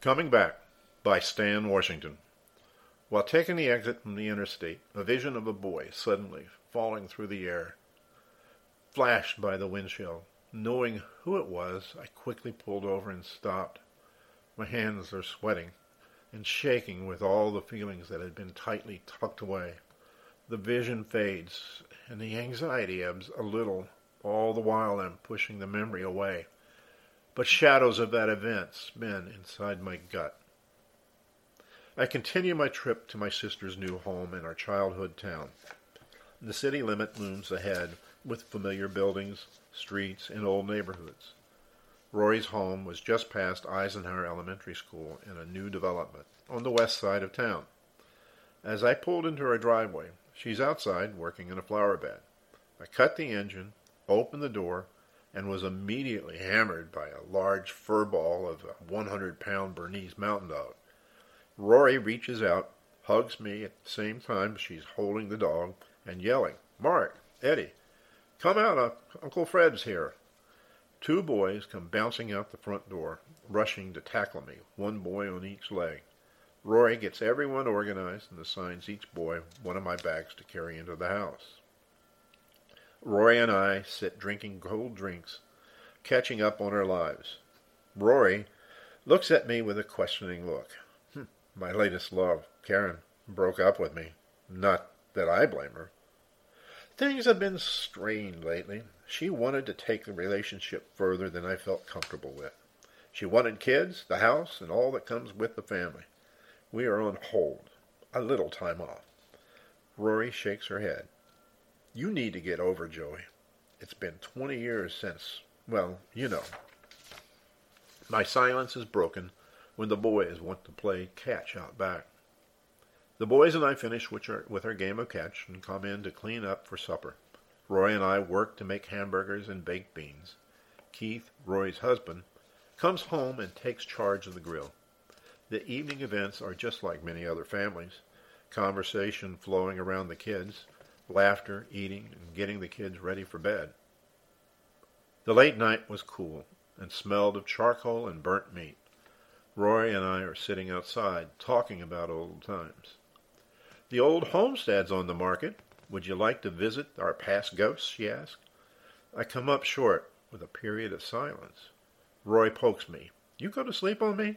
Coming Back by Stan Washington. While taking the exit from the interstate, a vision of a boy suddenly falling through the air flashed by the windshield. Knowing who it was, I quickly pulled over and stopped. My hands are sweating and shaking with all the feelings that had been tightly tucked away. The vision fades, and the anxiety ebbs a little, all the while I'm pushing the memory away but shadows of that event spin inside my gut. I continue my trip to my sister's new home in our childhood town. The city limit looms ahead with familiar buildings, streets, and old neighborhoods. Rory's home was just past Eisenhower Elementary School in a new development on the west side of town. As I pulled into her driveway, she's outside working in a flower bed. I cut the engine, opened the door, and was immediately hammered by a large fur ball of a 100 pound Bernese mountain dog. Rory reaches out, hugs me at the same time she's holding the dog and yelling, Mark, Eddie, come out, Uncle Fred's here. Two boys come bouncing out the front door, rushing to tackle me, one boy on each leg. Rory gets everyone organized and assigns each boy one of my bags to carry into the house. Rory and I sit drinking cold drinks, catching up on our lives. Rory looks at me with a questioning look. Hm, my latest love, Karen, broke up with me. Not that I blame her. Things have been strained lately. She wanted to take the relationship further than I felt comfortable with. She wanted kids, the house, and all that comes with the family. We are on hold. A little time off. Rory shakes her head. You need to get over Joey. It's been 20 years since, well, you know. My silence is broken when the boys want to play catch out back. The boys and I finish with our, with our game of catch and come in to clean up for supper. Roy and I work to make hamburgers and baked beans. Keith, Roy's husband, comes home and takes charge of the grill. The evening events are just like many other families. Conversation flowing around the kids, laughter, eating, and getting the kids ready for bed. The late night was cool and smelled of charcoal and burnt meat. Roy and I are sitting outside talking about old times. The old homestead's on the market. Would you like to visit our past ghosts? she asked. I come up short with a period of silence. Roy pokes me. You go to sleep on me?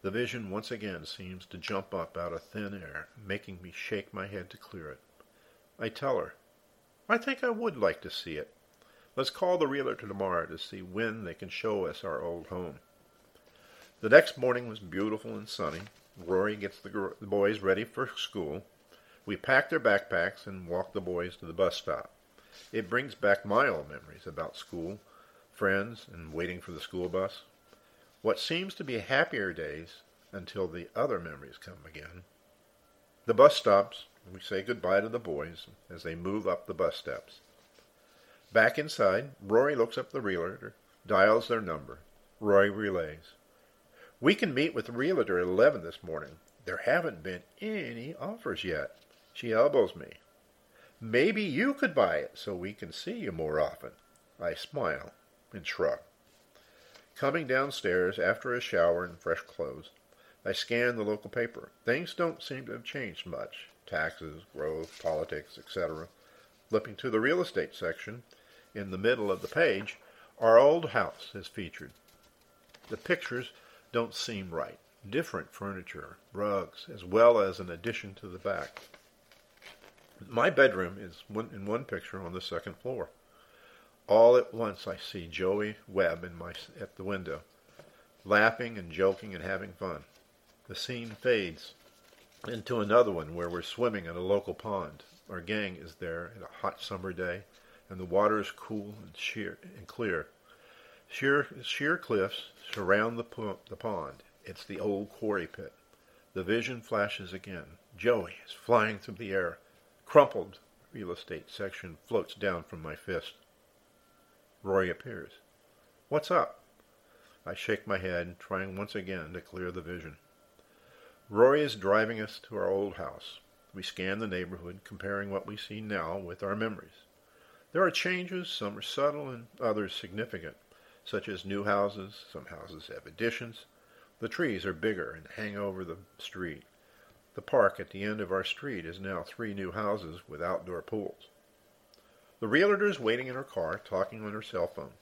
The vision once again seems to jump up out of thin air, making me shake my head to clear it. I tell her, I think I would like to see it. Let's call the realtor tomorrow to see when they can show us our old home. The next morning was beautiful and sunny. Rory gets the, the boys ready for school. We pack their backpacks and walk the boys to the bus stop. It brings back my old memories about school, friends, and waiting for the school bus. What seems to be happier days until the other memories come again. The bus stops, we say goodbye to the boys as they move up the bus steps. Back inside, Rory looks up the realtor, dials their number. Rory relays. We can meet with the realtor at 11 this morning. There haven't been any offers yet. She elbows me. Maybe you could buy it so we can see you more often. I smile and shrug. Coming downstairs after a shower and fresh clothes, I scan the local paper. Things don't seem to have changed much taxes, growth, politics, etc. Flipping to the real estate section, in the middle of the page, our old house is featured. The pictures don't seem right. Different furniture, rugs, as well as an addition to the back. My bedroom is one, in one picture on the second floor. All at once I see Joey Webb in my, at the window, laughing and joking and having fun. The scene fades into another one where we're swimming in a local pond. Our gang is there in a hot summer day, and the water is cool and sheer and clear. Sheer, sheer cliffs surround the, po- the pond. It's the old quarry pit. The vision flashes again. Joey is flying through the air. Crumpled real estate section floats down from my fist. Rory appears. What's up? I shake my head, trying once again to clear the vision. Rory is driving us to our old house. We scan the neighborhood, comparing what we see now with our memories. There are changes, some are subtle and others significant, such as new houses, some houses have additions, The trees are bigger and hang over the street. The park at the end of our street is now three new houses with outdoor pools. The realtor is waiting in her car, talking on her cell phone.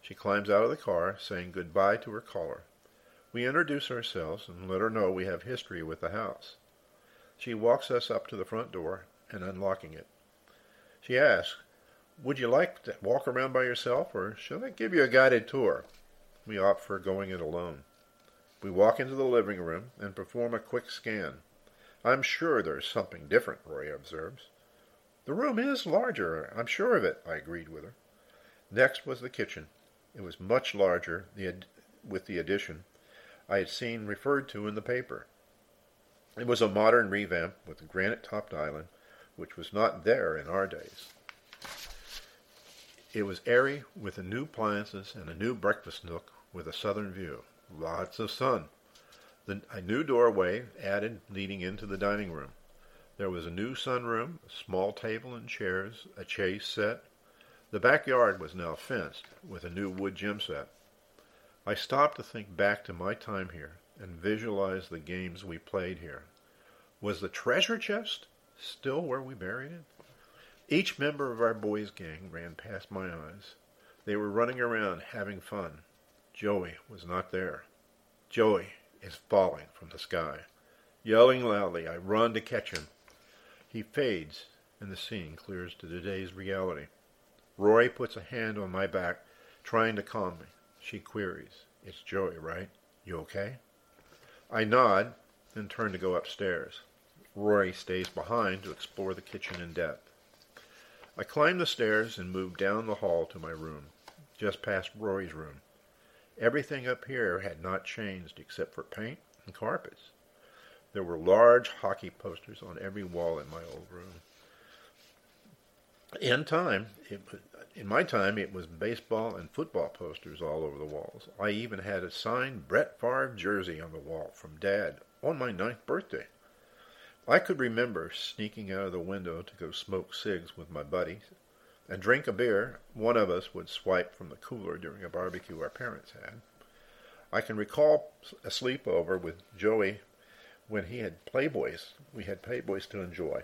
She climbs out of the car, saying goodbye to her caller. We introduce ourselves and let her know we have history with the house. She walks us up to the front door and unlocking it. She asks, Would you like to walk around by yourself, or shall I give you a guided tour? We opt for going it alone. We walk into the living room and perform a quick scan. I'm sure there's something different, Roy observes. The room is larger, I'm sure of it, I agreed with her. Next was the kitchen. It was much larger with the addition I had seen referred to in the paper. It was a modern revamp with a granite-topped island, which was not there in our days. It was airy with new appliances and a new breakfast nook with a southern view. Lots of sun. The, a new doorway added leading into the dining room. There was a new sunroom, a small table and chairs, a chase set. The backyard was now fenced with a new wood gym set. I stopped to think back to my time here and visualize the games we played here. Was the treasure chest still where we buried it? Each member of our boys' gang ran past my eyes. They were running around, having fun. Joey was not there. Joey is falling from the sky. Yelling loudly, I run to catch him. He fades, and the scene clears to today's reality. Roy puts a hand on my back, trying to calm me. She queries, It's Joey, right? You okay? I nod and turn to go upstairs. Rory stays behind to explore the kitchen in depth. I climb the stairs and move down the hall to my room, just past Rory's room. Everything up here had not changed except for paint and carpets. There were large hockey posters on every wall in my old room. In time, it, in my time, it was baseball and football posters all over the walls. I even had a signed Brett Favre jersey on the wall from Dad on my ninth birthday. I could remember sneaking out of the window to go smoke cigs with my buddies and drink a beer one of us would swipe from the cooler during a barbecue our parents had. I can recall a sleepover with Joey when he had Playboys. We had Playboys to enjoy.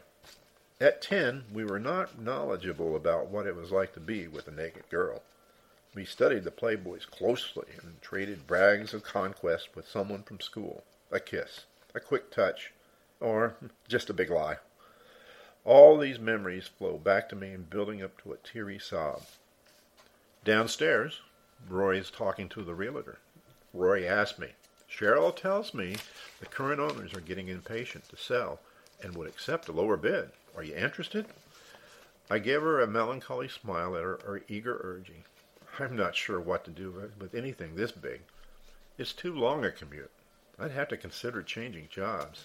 At ten, we were not knowledgeable about what it was like to be with a naked girl. We studied the Playboys closely and traded brags of conquest with someone from school. A kiss, a quick touch, or just a big lie. All these memories flow back to me and building up to a teary sob. Downstairs, Roy is talking to the realtor. Roy asks me, Cheryl tells me the current owners are getting impatient to sell and would accept a lower bid. Are you interested? I gave her a melancholy smile at her, her eager urging. I'm not sure what to do with anything this big. It's too long a commute. I'd have to consider changing jobs.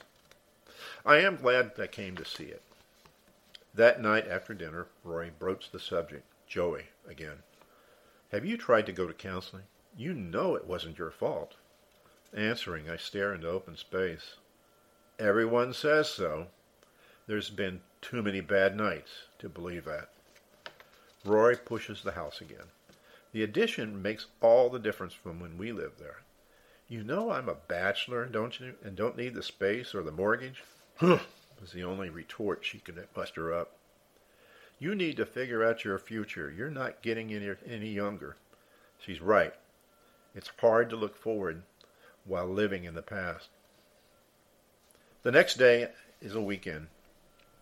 I am glad I came to see it. That night after dinner, Roy broached the subject. Joey, again. Have you tried to go to counseling? You know it wasn't your fault. Answering, I stare into open space. Everyone says so. There's been too many bad nights to believe that. Roy pushes the house again. The addition makes all the difference from when we lived there. You know I'm a bachelor, don't you, and don't need the space or the mortgage? Was the only retort she could muster up. You need to figure out your future. You're not getting any, any younger. She's right. It's hard to look forward while living in the past. The next day is a weekend.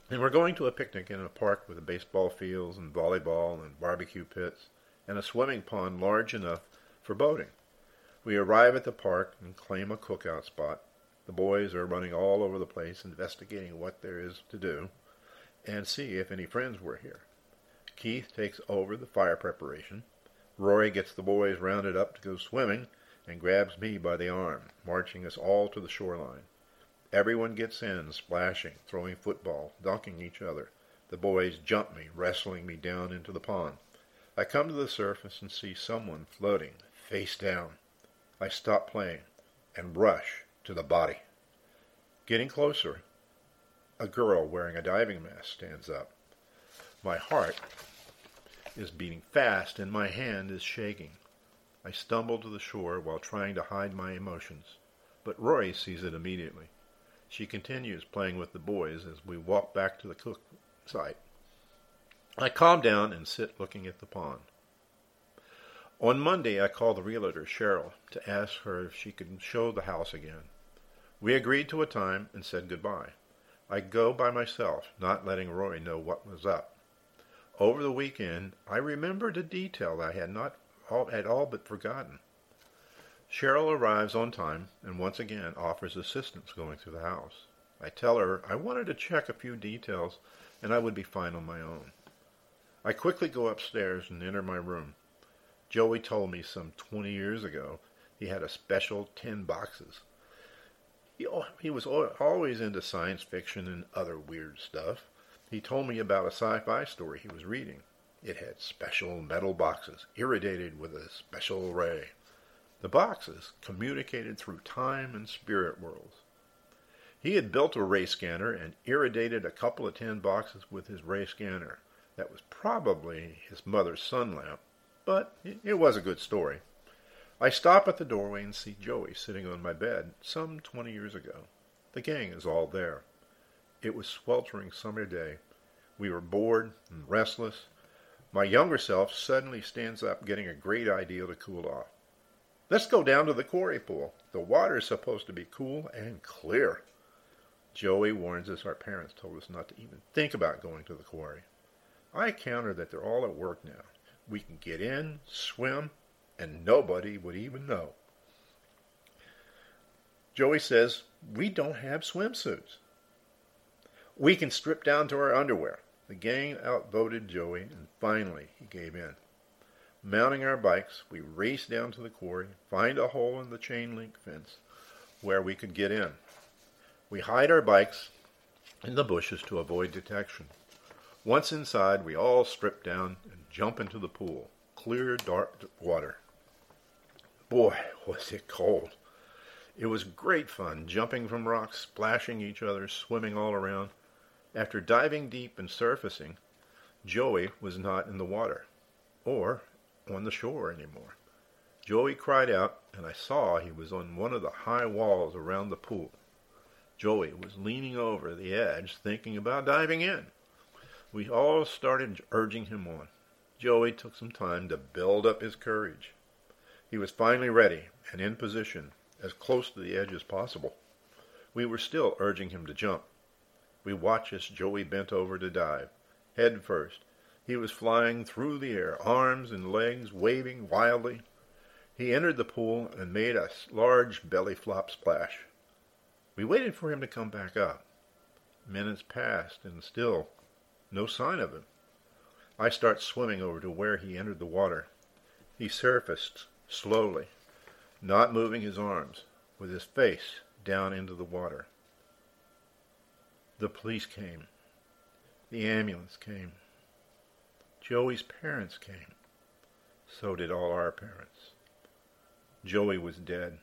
And we're going to a picnic in a park with baseball fields and volleyball and barbecue pits and a swimming pond large enough for boating. We arrive at the park and claim a cookout spot. The boys are running all over the place investigating what there is to do and see if any friends were here. Keith takes over the fire preparation. Rory gets the boys rounded up to go swimming and grabs me by the arm, marching us all to the shoreline. Everyone gets in, splashing, throwing football, dunking each other. The boys jump me, wrestling me down into the pond. I come to the surface and see someone floating, face down. I stop playing and rush to the body. Getting closer, a girl wearing a diving mask stands up. My heart is beating fast and my hand is shaking. I stumble to the shore while trying to hide my emotions. but Rory sees it immediately. She continues playing with the boys as we walk back to the cook site. I calm down and sit looking at the pond. On Monday, I called the realtor, Cheryl, to ask her if she could show the house again. We agreed to a time and said goodbye. I go by myself, not letting Roy know what was up. Over the weekend, I remembered a detail I had not all, had all but forgotten. Cheryl arrives on time and once again offers assistance going through the house. I tell her I wanted to check a few details and I would be fine on my own. I quickly go upstairs and enter my room. Joey told me some 20 years ago he had a special 10 boxes. He, he was always into science fiction and other weird stuff. He told me about a sci-fi story he was reading. It had special metal boxes, irradiated with a special ray. The boxes communicated through time and spirit worlds. He had built a ray scanner and irradiated a couple of tin boxes with his ray scanner. That was probably his mother's sun lamp, but it was a good story. I stop at the doorway and see Joey sitting on my bed some twenty years ago. The gang is all there. It was sweltering summer day. We were bored and restless. My younger self suddenly stands up, getting a great idea to cool off. Let's go down to the quarry pool. The water is supposed to be cool and clear. Joey warns us our parents told us not to even think about going to the quarry. I counter that they're all at work now. We can get in, swim, and nobody would even know. Joey says, We don't have swimsuits. We can strip down to our underwear. The gang outvoted Joey, and finally he gave in. Mounting our bikes, we race down to the quarry, find a hole in the chain link fence where we could get in. We hide our bikes in the bushes to avoid detection. Once inside, we all strip down and jump into the pool. Clear, dark water. Boy, was it cold. It was great fun, jumping from rocks, splashing each other, swimming all around. After diving deep and surfacing, Joey was not in the water, or on the shore anymore. Joey cried out, and I saw he was on one of the high walls around the pool. Joey was leaning over the edge, thinking about diving in. We all started urging him on. Joey took some time to build up his courage. He was finally ready and in position, as close to the edge as possible. We were still urging him to jump. We watched as Joey bent over to dive, head first. He was flying through the air, arms and legs waving wildly. He entered the pool and made a large belly flop splash. We waited for him to come back up. Minutes passed, and still no sign of him. I start swimming over to where he entered the water. He surfaced slowly, not moving his arms, with his face down into the water. The police came. The ambulance came. Joey's parents came. So did all our parents. Joey was dead,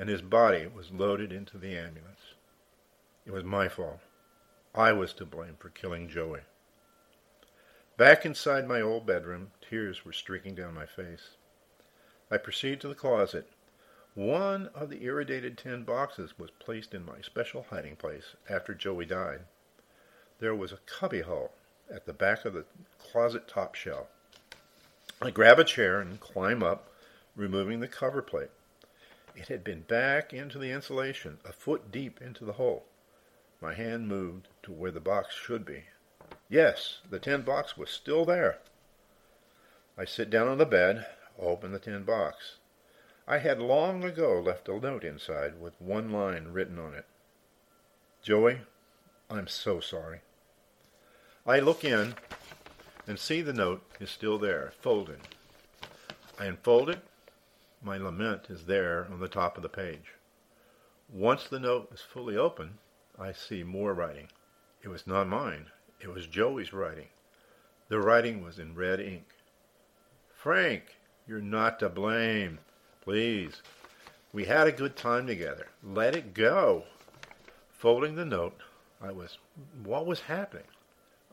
and his body was loaded into the ambulance. It was my fault. I was to blame for killing Joey. Back inside my old bedroom, tears were streaking down my face. I proceeded to the closet. One of the irradiated tin boxes was placed in my special hiding place after Joey died. There was a cubby hole at the back of the closet top shelf. I grab a chair and climb up, removing the cover plate. It had been back into the insulation, a foot deep into the hole. My hand moved to where the box should be. Yes, the tin box was still there. I sit down on the bed, open the tin box. I had long ago left a note inside with one line written on it. Joey, I'm so sorry. I look in and see the note is still there, folded. I unfold it. My lament is there on the top of the page. Once the note is fully open, I see more writing. It was not mine. It was Joey's writing. The writing was in red ink. Frank, you're not to blame. Please. We had a good time together. Let it go. Folding the note, I was. What was happening?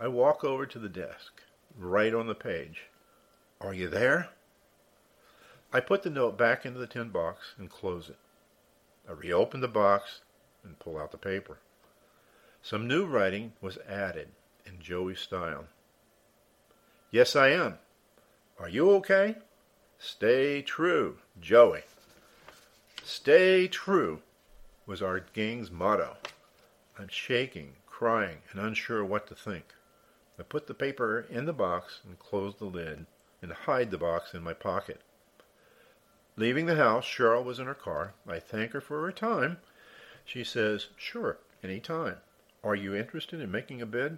I walk over to the desk, write on the page. Are you there? I put the note back into the tin box and close it. I reopen the box and pull out the paper. Some new writing was added in Joey's style. Yes, I am. Are you okay? Stay true, Joey. Stay true was our gang's motto. I'm shaking, crying, and unsure what to think. I put the paper in the box and closed the lid and hide the box in my pocket. Leaving the house, Cheryl was in her car. I thank her for her time. She says, Sure, any time. Are you interested in making a bid?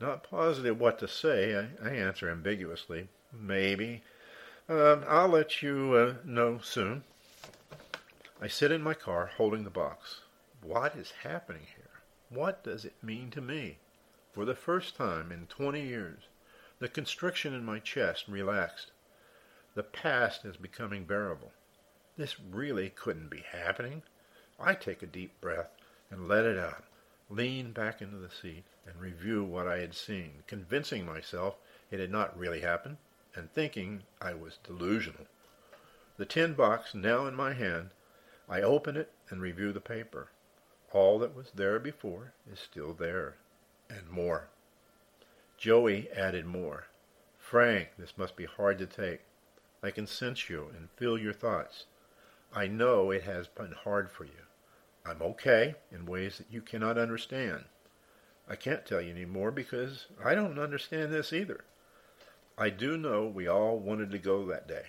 Not positive what to say, I, I answer ambiguously. Maybe. Uh, I'll let you uh, know soon. I sit in my car holding the box. What is happening here? What does it mean to me? For the first time in 20 years, the constriction in my chest relaxed. The past is becoming bearable. This really couldn't be happening. I take a deep breath and let it out lean back into the seat, and review what I had seen, convincing myself it had not really happened, and thinking I was delusional. The tin box now in my hand, I open it and review the paper. All that was there before is still there, and more. Joey added more. Frank, this must be hard to take. I can sense you and feel your thoughts. I know it has been hard for you. I'm okay in ways that you cannot understand. I can't tell you any more because I don't understand this either. I do know we all wanted to go that day.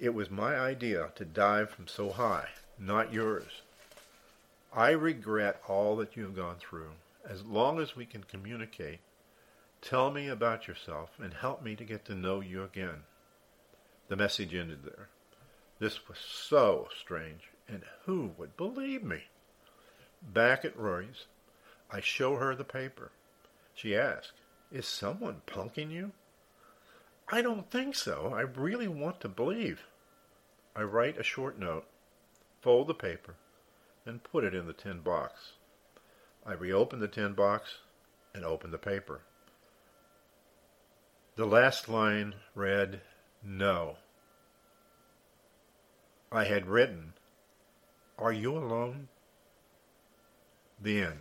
It was my idea to dive from so high, not yours. I regret all that you have gone through. As long as we can communicate, tell me about yourself and help me to get to know you again. The message ended there. This was so strange. And who would believe me? Back at Rory's, I show her the paper. She asks, Is someone punking you? I don't think so. I really want to believe. I write a short note, fold the paper, and put it in the tin box. I reopened the tin box and opened the paper. The last line read, No. I had written, are you alone? The end.